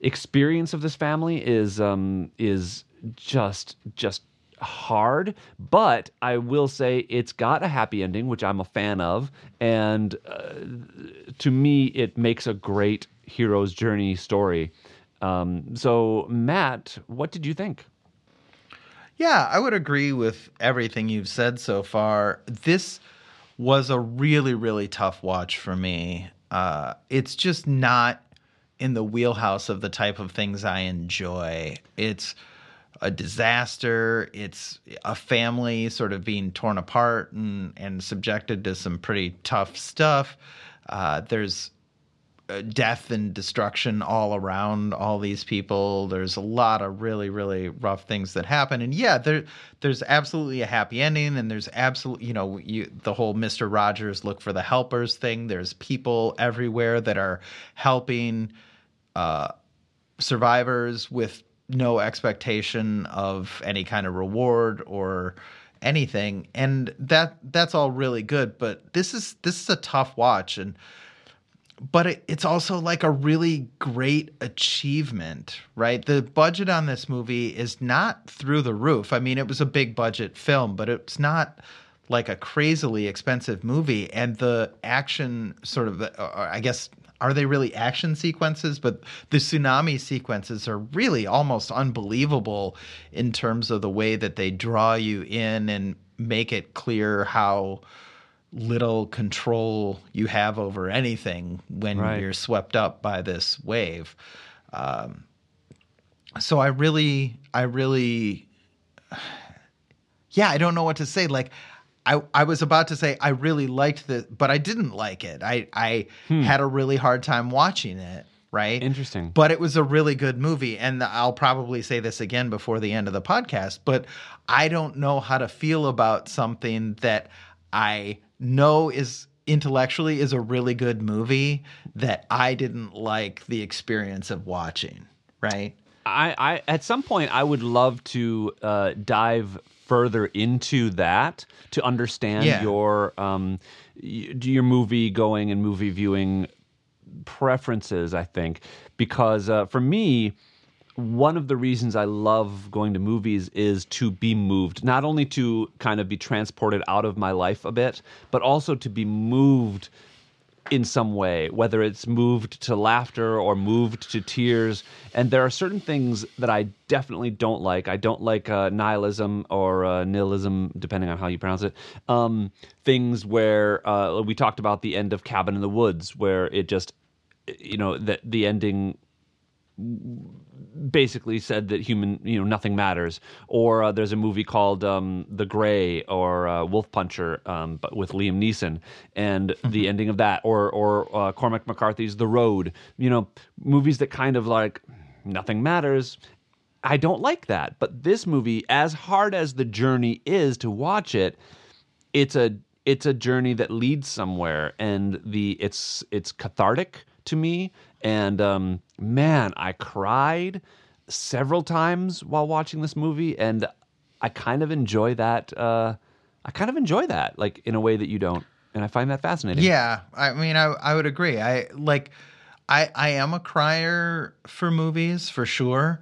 experience of this family is um, is just just hard, but I will say it's got a happy ending, which I'm a fan of, and uh, to me, it makes a great hero's journey story. Um, so, Matt, what did you think? Yeah, I would agree with everything you've said so far. This was a really, really tough watch for me. Uh, it's just not in the wheelhouse of the type of things I enjoy. It's a disaster. It's a family sort of being torn apart and, and subjected to some pretty tough stuff. Uh, there's death and destruction all around all these people. There's a lot of really, really rough things that happen. And yeah, there there's absolutely a happy ending, and there's absolutely you know you the whole Mister Rogers look for the helpers thing. There's people everywhere that are helping uh, survivors with no expectation of any kind of reward or anything and that that's all really good but this is this is a tough watch and but it, it's also like a really great achievement, right? The budget on this movie is not through the roof. I mean, it was a big budget film, but it's not like a crazily expensive movie. And the action sort of, uh, I guess, are they really action sequences? But the tsunami sequences are really almost unbelievable in terms of the way that they draw you in and make it clear how little control you have over anything when Right. you're swept up by this wave. Um, so I really, I really, <sighs> yeah, I don't know what to say. Like, I, I was about to say I really liked this, but I didn't like it. I, I had a really hard time watching it. Right. Interesting. But it was a really good movie. And I'll probably say this again before the end of the podcast, but I don't know how to feel about something that I know is intellectually is a really good movie that I didn't like the experience of watching. Right. I, I at some point I would love to uh, dive further into that to understand Yeah. your um your movie going and movie viewing preferences. I think because uh, for me. One of the reasons I love going to movies is to be moved, not only to kind of be transported out of my life a bit, but also to be moved in some way, whether it's moved to laughter or moved to tears. And there are certain things that I definitely don't like. I don't like uh, nihilism or uh, nihilism, depending on how you pronounce it. Um, things where uh, we talked about the end of Cabin in the Woods, where it just, you know, that the ending basically said that human, you know, nothing matters. Or uh, there's a movie called um, The Gray or uh, Wolf Puncher, um, but with Liam Neeson, and the ending of that. Or or uh, Cormac McCarthy's The Road. You know, movies that kind of like nothing matters. I don't like that. But this movie, as hard as the journey is to watch it, it's a it's a journey that leads somewhere and the it's it's cathartic to me and um man i cried several times while watching this movie, and I kind of enjoy that. Uh, I kind of enjoy that, like in a way that you don't, and I find that fascinating. Yeah, I mean, I I would agree. I like, I I am a crier for movies for sure.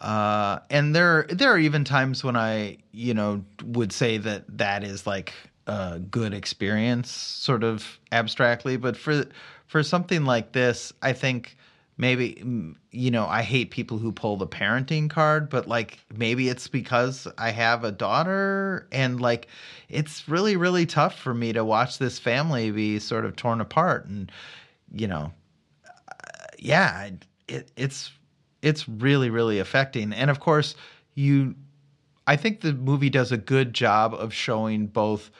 Uh, and there there are even times when I you know would say that that is like a good experience, sort of abstractly. But for for something like this, I think maybe mm, you know I hate people who pull the parenting card, but like maybe it's because I have a daughter and like it's really really tough for me to watch this family be sort of torn apart and you know uh, yeah it, it's it's really really affecting. And of course you I think the movie does a good job of showing both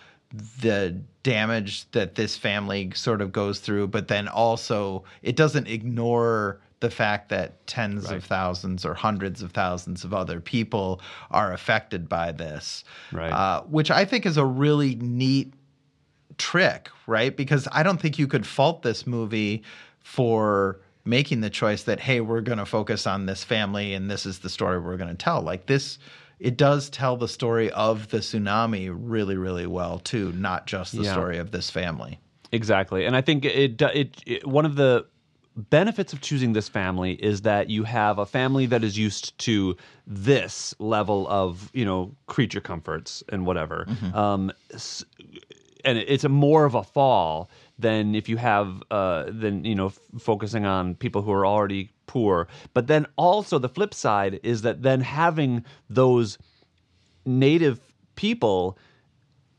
the damage that this family sort of goes through, but then also it doesn't ignore the fact that tens Right. of thousands or hundreds of thousands of other people are affected by this, Right. uh, which I think is a really neat trick, right? Because I don't think you could fault this movie for making the choice that hey, we're going to focus on this family and this is the story we're going to tell. Like this it does tell the story of the tsunami really really well too, not just the Yeah. story of this family. Exactly, and I think it, it it one of the benefits of choosing this family is that you have a family that is used to this level of you know creature comforts and whatever. Um, and it's a more of a fall than if you have uh than you know f- focusing on people who are already poor but then also the flip side is that then having those native people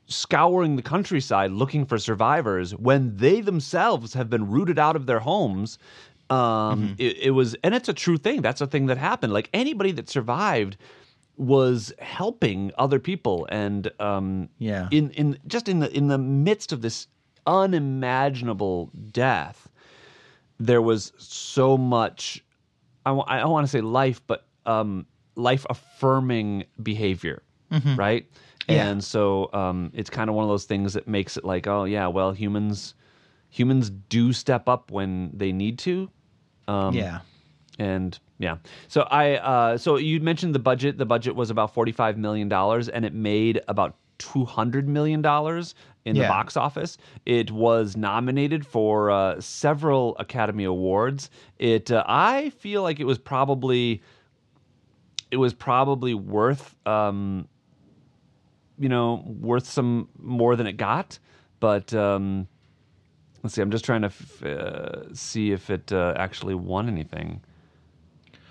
scouring the countryside looking for survivors when they themselves have been rooted out of their homes. Um, it, it was, and it's a true thing. That's a thing that happened. Like anybody that survived was helping other people, and um, Yeah. in in just in the in the midst of this unimaginable death, there was so much. I w- I don't want to say life, but um, life affirming behavior, right? Yeah. And so um, it's kind of one of those things that makes it like, oh yeah, well humans humans do step up when they need to, Um, yeah. and yeah. So I uh, so you mentioned the budget. The budget was about forty five million dollars, and it made about two hundred million dollars in the box office. It was nominated for uh, several Academy Awards. It uh, I feel like it was probably it was probably worth um, you know worth some more than it got, but. Um, Let's see. I'm just trying to f- uh, see if it uh, actually won anything.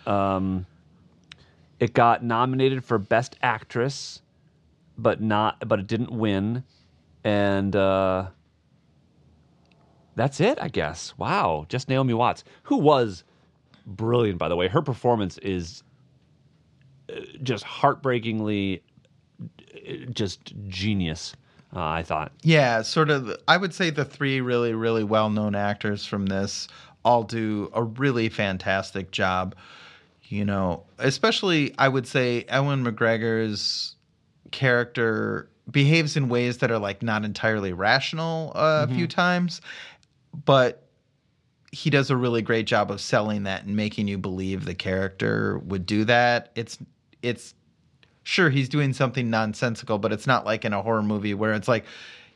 Um, it got nominated for Best Actress, but not. But it didn't win, and uh, that's it. I guess. Wow. Just Naomi Watts, who was brilliant, by the way. Her performance is uh, just heartbreakingly, uh, just genius. Uh, I thought. Yeah, sort of. I would say the three really, really well known actors from this all do a really fantastic job. You know, especially I would say Ewan McGregor's character behaves in ways that are like not entirely rational uh, a few times, but he does a really great job of selling that and making you believe the character would do that. It's it's sure he's doing something nonsensical, but it's not like in a horror movie where it's like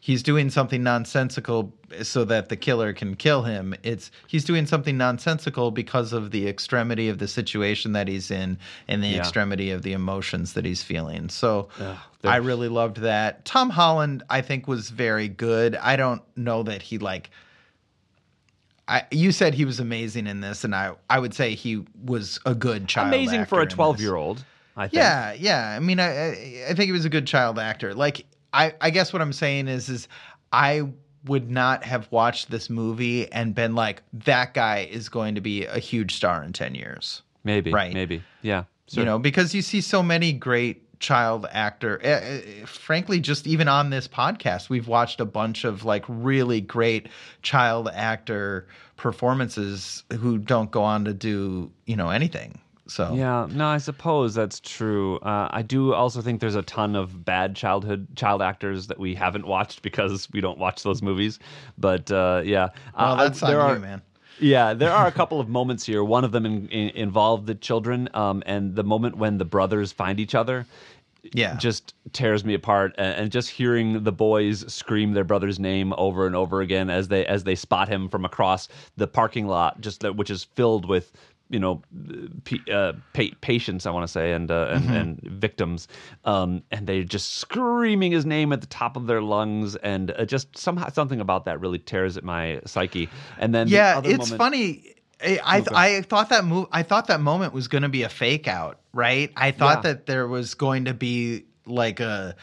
he's doing something nonsensical so that the killer can kill him. It's he's doing something nonsensical because of the extremity of the situation that he's in and the Yeah. extremity of the emotions that he's feeling. So they're- I really loved that. Tom Holland I think was very good. I don't know that he like I, you said he was amazing in this, and I, I would say he was a good child. Amazing for a 12 year old. I think. Yeah, yeah. I mean, I I think he was a good child actor. Like, I, I guess what I'm saying is, is I would not have watched this movie and been like, that guy is going to be a huge star in ten years. Maybe. Right. Maybe. Yeah. You know, because you see so many great child actor. eh, frankly, just even on this podcast, we've watched a bunch of like really great child actor performances who don't go on to do you know anything. So Yeah, no, I suppose that's true. Uh, I do also think there's a ton of bad childhood child actors that we haven't watched because we don't watch those movies. But uh, yeah, well, Uh, I- that's on there you, are, man. Yeah, there are a <laughs> couple of moments here. One of them in, in, involved the children, um, and the moment when the brothers find each other. Yeah. just tears me apart, and, and just hearing the boys scream their brother's name over and over again as they as they spot him from across the parking lot, just that, which is filled with you know uh, pa- patients I want to say and uh, and, Mm-hmm. and victims um, and they're just screaming his name at the top of their lungs and uh, just somehow something about that really tears at my psyche and then the yeah, other it's moment- funny. I I, Okay. I thought that move. I thought that moment was going to be a fake out, right? I thought Yeah. that there was going to be like a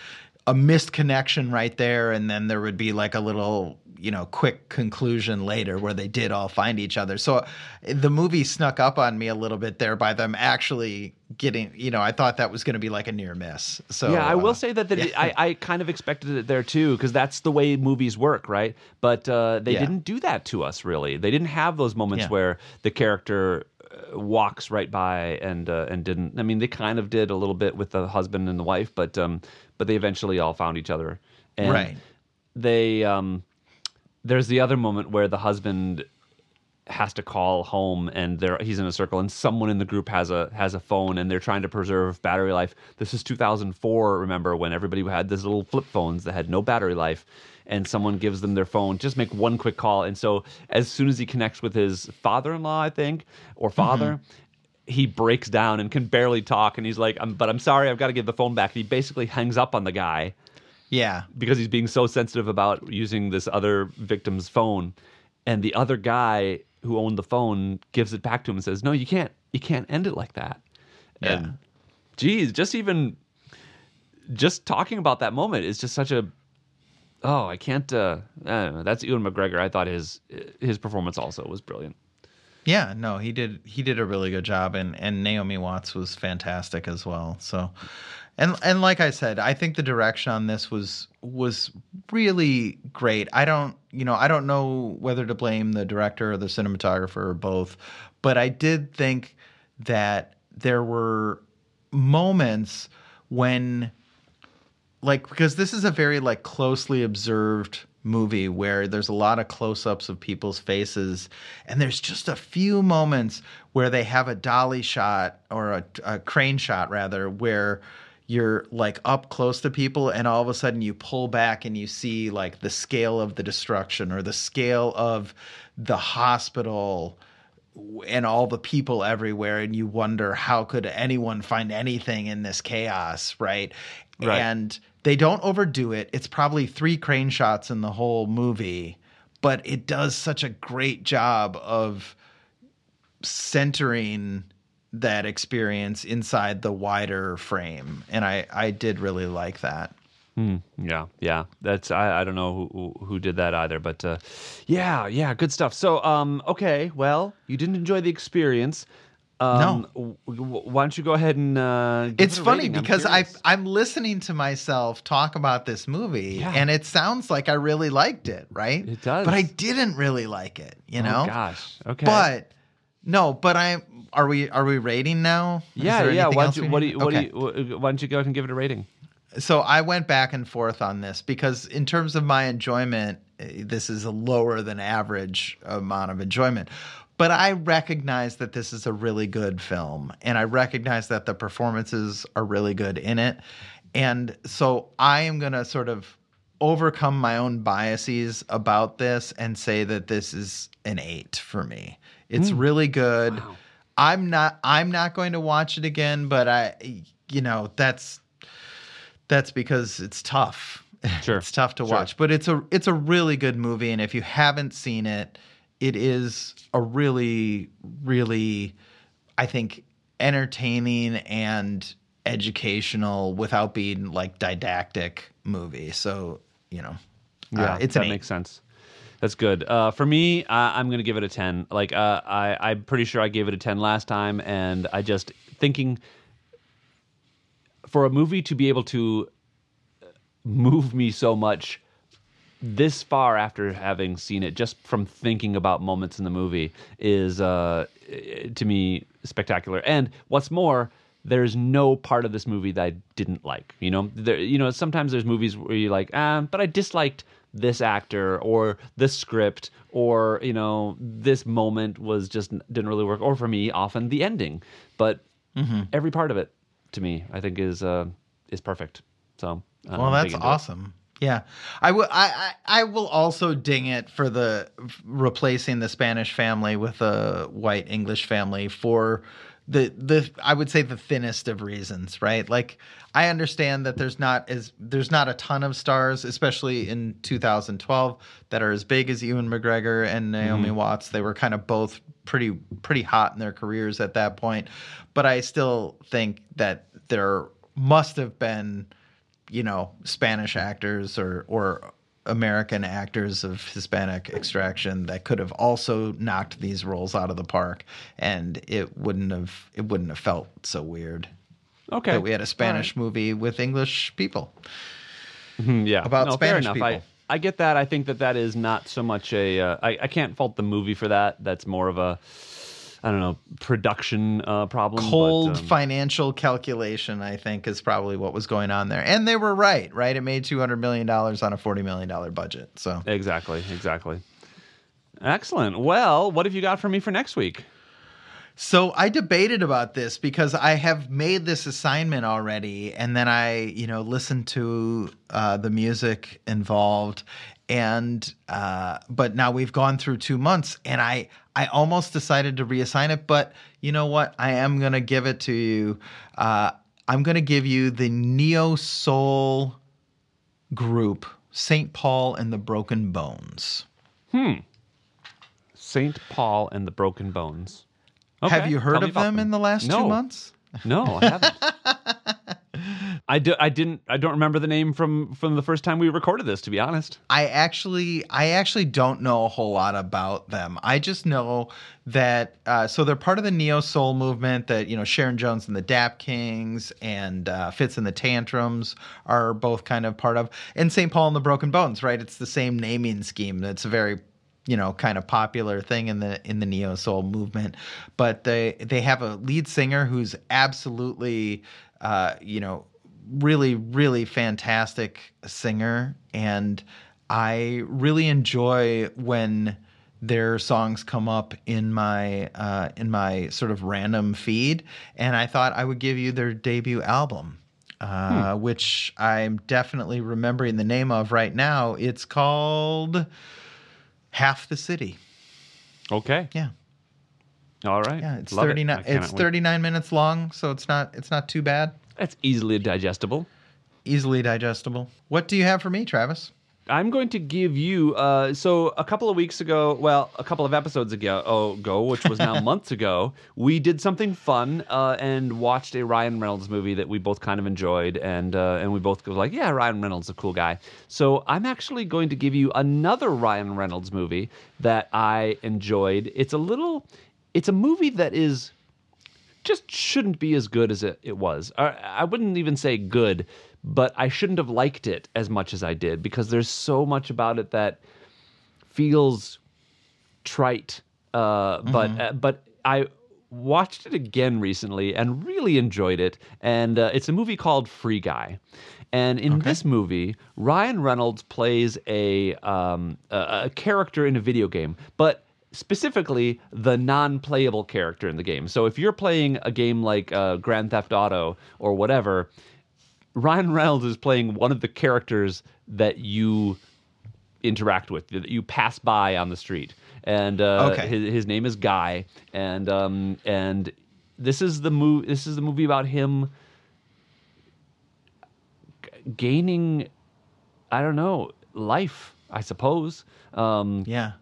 a missed connection right there, and then there would be like a little you know quick conclusion later where they did all find each other. So the movie snuck up on me a little bit there by them actually getting. You know, I thought that was going to be like a near miss. So yeah, I will uh, say that, that it- I, I kind of expected it there too, because that's the way movies work, right? But uh, they Yeah. didn't do that to us, really. They didn't have those moments Yeah. where the character uh, walks right by and uh, and didn't. I mean, they kind of did a little bit with the husband and the wife, but um, but they eventually all found each other. And Right. They um, there's the other moment where the husband has to call home and there he's in a circle and someone in the group has a has a phone and they're trying to preserve battery life. This is 2004, remember when everybody had these little flip phones that had no battery life and someone gives them their phone, just make one quick call. And so as soon as he connects with his father-in-law, I think, or mm-hmm. father, he breaks down and can barely talk. And he's like, I'm, but I'm sorry, I've got to give the phone back. and He basically hangs up on the guy yeah. because he's being so sensitive about using this other victim's phone and the other guy who owned the phone gives it back to him and says no you can't you can't end it like that Yeah. and geez just even just talking about that moment is just such a oh i can't uh I don't know. that's ewan mcgregor i thought his his performance also was brilliant Yeah, no, he did he did a really good job and and Naomi Watts was fantastic as well. So and and like I said, I think the direction on this was was really great. I don't, you know, I don't know whether to blame the director or the cinematographer or both, but I did think that there were moments when like because this is a very like closely observed movie where there's a lot of close-ups of people's faces and there's just a few moments where they have a dolly shot or a, a crane shot rather where you're like up close to people and all of a sudden you pull back and you see like the scale of the destruction or the scale of the hospital and all the people everywhere and you wonder how could anyone find anything in this chaos right, Right. and they don't overdo it it's probably three crane shots in the whole movie but it does such a great job of centering that experience inside the wider frame and i i did really like that Hmm. Yeah, yeah. That's I, I don't know who, who who did that either, but uh, yeah, yeah, good stuff. So, um, okay, well, you didn't enjoy the experience. Um, no. why don't you go ahead and uh, it's it funny rating? Because I. I'm listening to myself talk about this movie Yeah. and it sounds like I really liked it, right? It does. But I didn't really like it, you know? Oh, gosh. Okay. But no, but I are we are we rating now? Yeah, yeah. Why don't you what do you what Okay. do you why don't you go ahead and give it a rating? So I went back and forth on this because, in terms of my enjoyment, eh, this is a lower than average amount of enjoyment. But I recognize that this is a really good film, and I recognize that the performances are really good in it. And so I am going to sort of overcome my own biases about this and say that this is an eight for me. It's really good. I'm not. I'm not going to watch it again, but I, you know, that's that's because it's tough. <laughs> Sure. it's tough to Sure. watch, but it's a it's a really good movie, and if you haven't seen it, it is a really really, I think, entertaining and educational without being like didactic movie. So you know, uh, it's that an eight. makes sense. That's good. Uh, for me, uh, I'm going to give it a 10. Like, uh, I, I'm pretty sure I gave it a 10 last time, and I just thinking for a movie to be able to move me so much this far after having seen it, just from thinking about moments in the movie, is uh, to me spectacular. And what's more, there's no part of this movie that I didn't like. You know, there, you know, sometimes there's movies where you're like, ah, but I disliked this actor or this script or you know this moment was just didn't really work or for me often the ending but Mm-hmm. every part of it to me i think is uh is perfect so Well, that's into it. awesome. Yeah, I will. I, I I will also ding it for the replacing the Spanish family with a white English family for the the I would say the thinnest of reasons, right? Like I understand that there's not as there's not a ton of stars, especially in 2012, that are as big as Ewan McGregor and mm-hmm. Naomi Watts. They were kind of both pretty pretty hot in their careers at that point, but I still think that there must have been you know Spanish actors or or American actors of Hispanic extraction that could have also knocked these roles out of the park, and it wouldn't have it wouldn't have felt so weird. Okay. That we had a Spanish movie with English people. Mm, yeah. About no, Spanish people. I, I get that. I think that that is not so much a uh, I, I can't fault the movie for that. That's more of a i don't know production uh problem but, Cold um, financial calculation, I think, is probably what was going on there, and they were right. Right, it made two hundred million dollars on a forty million dollar budget. So Exactly, exactly. Excellent. Well, what have you got for me for next week? So I debated about this because I have made this assignment already, and then I, you know, listened to uh, the music involved, and uh, but now we've gone through two months, and I I almost decided to reassign it, but you know what? I am gonna give it to you. Uh, I'm gonna give you the neo soul group, Saint Paul and the Broken Bones. Hmm. Saint Paul and the Broken Bones. have you heard of about them in the last No. two months? No, I haven't. <laughs> I, do, I didn't. I don't remember the name from from the first time we recorded this. To be honest. I actually, I actually don't know a whole lot about them. I just know that uh, so they're part of the neo soul movement. That you know, Sharon Jones and the Dap Kings and uh, Fitz and the Tantrums are both kind of part of, and St. Paul and the Broken Bones. Right? It's the same naming scheme. That's a very you know kind of popular thing in the in the neo soul movement but they they have a lead singer who's absolutely uh you know really really fantastic singer and i really enjoy when their songs come up in my uh in my sort of random feed and i thought i would give you their debut album uh, which I'm definitely remembering the name of right now. It's called Half the City. Okay. Yeah. All right. Yeah, it's Love 39 I cannot it's wait. 39 minutes long, so it's not it's not too bad. That's easily digestible. Easily digestible. What do you have for me, Travis? I'm going to give you. Uh, so a couple of weeks ago, well, a couple of episodes ago, oh, ago which was now <laughs> months ago, we did something fun uh, and watched a Ryan Reynolds movie that we both kind of enjoyed, and uh, and we both go like, yeah, Ryan Reynolds is a cool guy. So I'm actually going to give you another Ryan Reynolds movie that I enjoyed. It's a little, it's a movie that is just shouldn't be as good as it, it was. I, I wouldn't even say good, but I shouldn't have liked it as much as I did because there's so much about it that feels trite. Uh, But uh, but I watched it again recently and really enjoyed it. And uh, it's a movie called Free Guy. And in this movie, Ryan Reynolds plays a, um, a a character in a video game, but specifically the non-playable character in the game. So if you're playing a game like uh, Grand Theft Auto or whatever, Ryan Reynolds is playing one of the characters that you interact with, that you pass by on the street. And uh, Okay. his, his name is Guy, and um, and this is the movie. This is the movie about him g- gaining, I don't know, life. I suppose. Um, Yeah.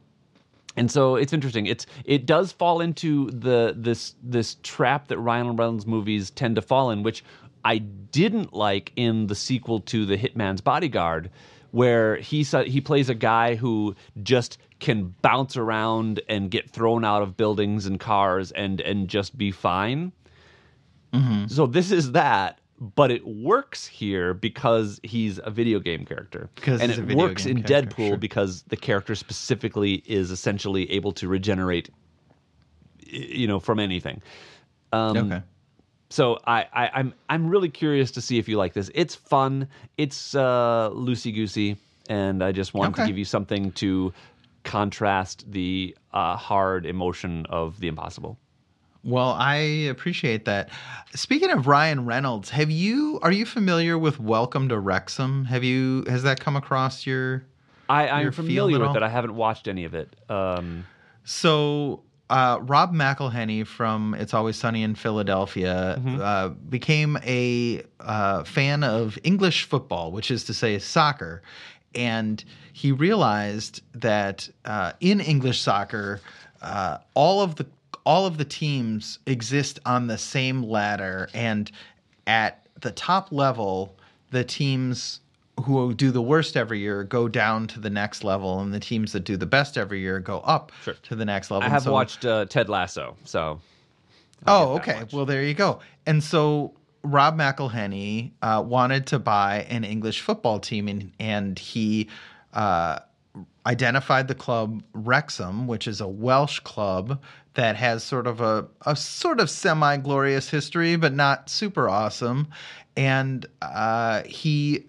And so it's interesting. It's it does fall into the this this trap that Ryan Reynolds movies tend to fall in, which I didn't like in the sequel to The Hitman's Bodyguard, where he he plays a guy who just can bounce around and get thrown out of buildings and cars and and just be fine. Mm-hmm. So this is that, but it works here because he's a video game character, 'Cause and it works in Deadpool sure. because the character specifically is essentially able to regenerate, you know, from anything. Um, okay. So I, I, I'm I'm really curious to see if you like this. It's fun. It's uh, loosey goosey. and I just wanted to give you something to contrast the uh, hard emotion of the impossible. Well, I appreciate that. Speaking of Ryan Reynolds, have you are you familiar with Welcome to Wrexham? Have you has that come across your I, I'm feeling familiar with all? it. I haven't watched any of it. Um, So, uh, Rob McElhenney from It's Always Sunny in Philadelphia uh, became a uh, fan of English football, which is to say soccer. And he realized that uh, in English soccer, uh, all of the all of the teams exist on the same ladder, and at the top level, the teams who do the worst every year go down to the next level, and the teams that do the best every year go up Sure. to the next level. I have so- watched uh, Ted Lasso, so Oh, get that okay. Well, there you go. And so Rob McElhenney uh, wanted to buy an English football team, and, and he uh, identified the club Wrexham, which is a Welsh club that has sort of a, a sort of semi glorious history, but not super awesome. And uh, he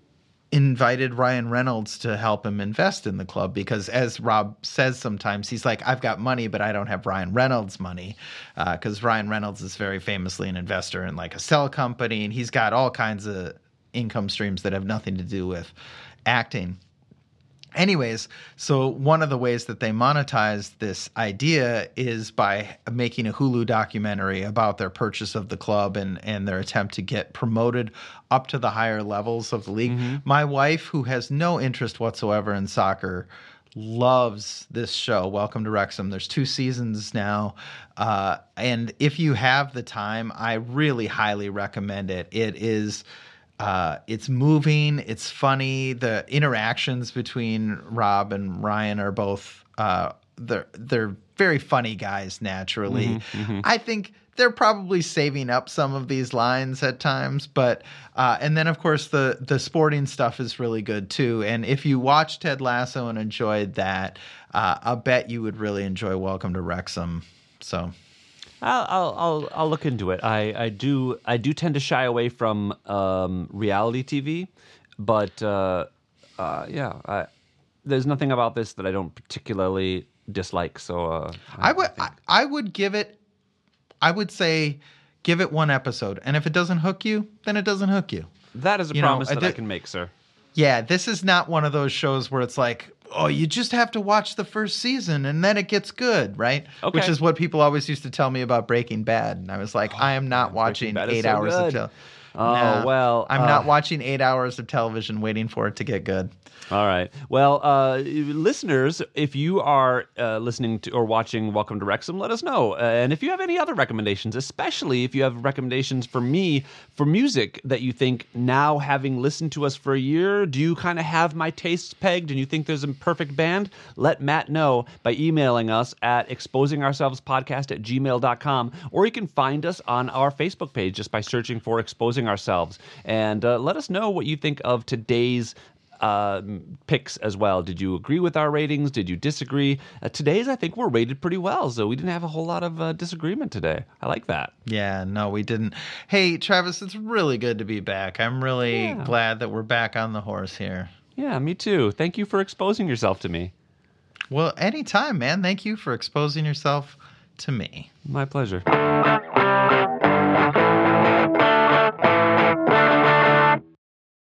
invited Ryan Reynolds to help him invest in the club because, as Rob says sometimes, he's like, I've got money, but I don't have Ryan Reynolds' money. Because Ryan Reynolds is very famously an investor in like a cell company, and he's got all kinds of income streams that have nothing to do with acting. Anyways, so one of the ways that they monetize this idea is by making a Hulu documentary about their purchase of the club and, and their attempt to get promoted up to the higher levels of the league. My wife, who has no interest whatsoever in soccer, loves this show. Welcome to Wrexham. There's two seasons now. Uh, and if you have the time, I really highly recommend it. It is uh, it's moving, it's funny. The interactions between Rob and Ryan are both uh, they're they're very funny guys naturally. I think they're probably saving up some of these lines at times, but uh, and then of course the the sporting stuff is really good too. And if you watch Ted Lasso and enjoyed that, uh, I'll bet you would really enjoy Welcome to Wrexham. So I'll, I'll I'll I'll look into it. I, I do I do tend to shy away from um, reality TV, but uh, uh, yeah, I, there's nothing about this that I don't particularly dislike. So uh, I would I, I would give it I would say give it one episode. And if it doesn't hook you, then it doesn't hook you. that is a you know, promise I that I can make, sir. Yeah, this is not one of those shows where it's like, oh, you just have to watch the first season and then it gets good, right? Okay. Which is what people always used to tell me about Breaking Bad. And I was like, I am not watching eight so hours good. of Oh, well, I'm uh, not watching eight hours of television waiting for it to get good. All right. Well, uh, listeners, if you are uh, listening to or watching Welcome to Wrexham, let us know. Uh, and if you have any other recommendations, especially if you have recommendations for me for music that you think now, having listened to us for a year, do you kind of have my tastes pegged and you think there's a perfect band? Let Matt know by emailing us at exposingourselvespodcast at gmail.com. Or you can find us on our Facebook page just by searching for Exposing Ourselves. And uh, let us know what you think of today's uh, picks as well. Did you agree with our ratings? Did you disagree? Uh, today's, I think, were rated pretty well, so we didn't have a whole lot of uh, disagreement today. I like that. Yeah, no, we didn't. Hey, Travis, it's really good to be back. I'm really Yeah. glad that we're back on the horse here. Yeah, me too. Thank you for exposing yourself to me. Well, anytime, man. Thank you for exposing yourself to me. My pleasure.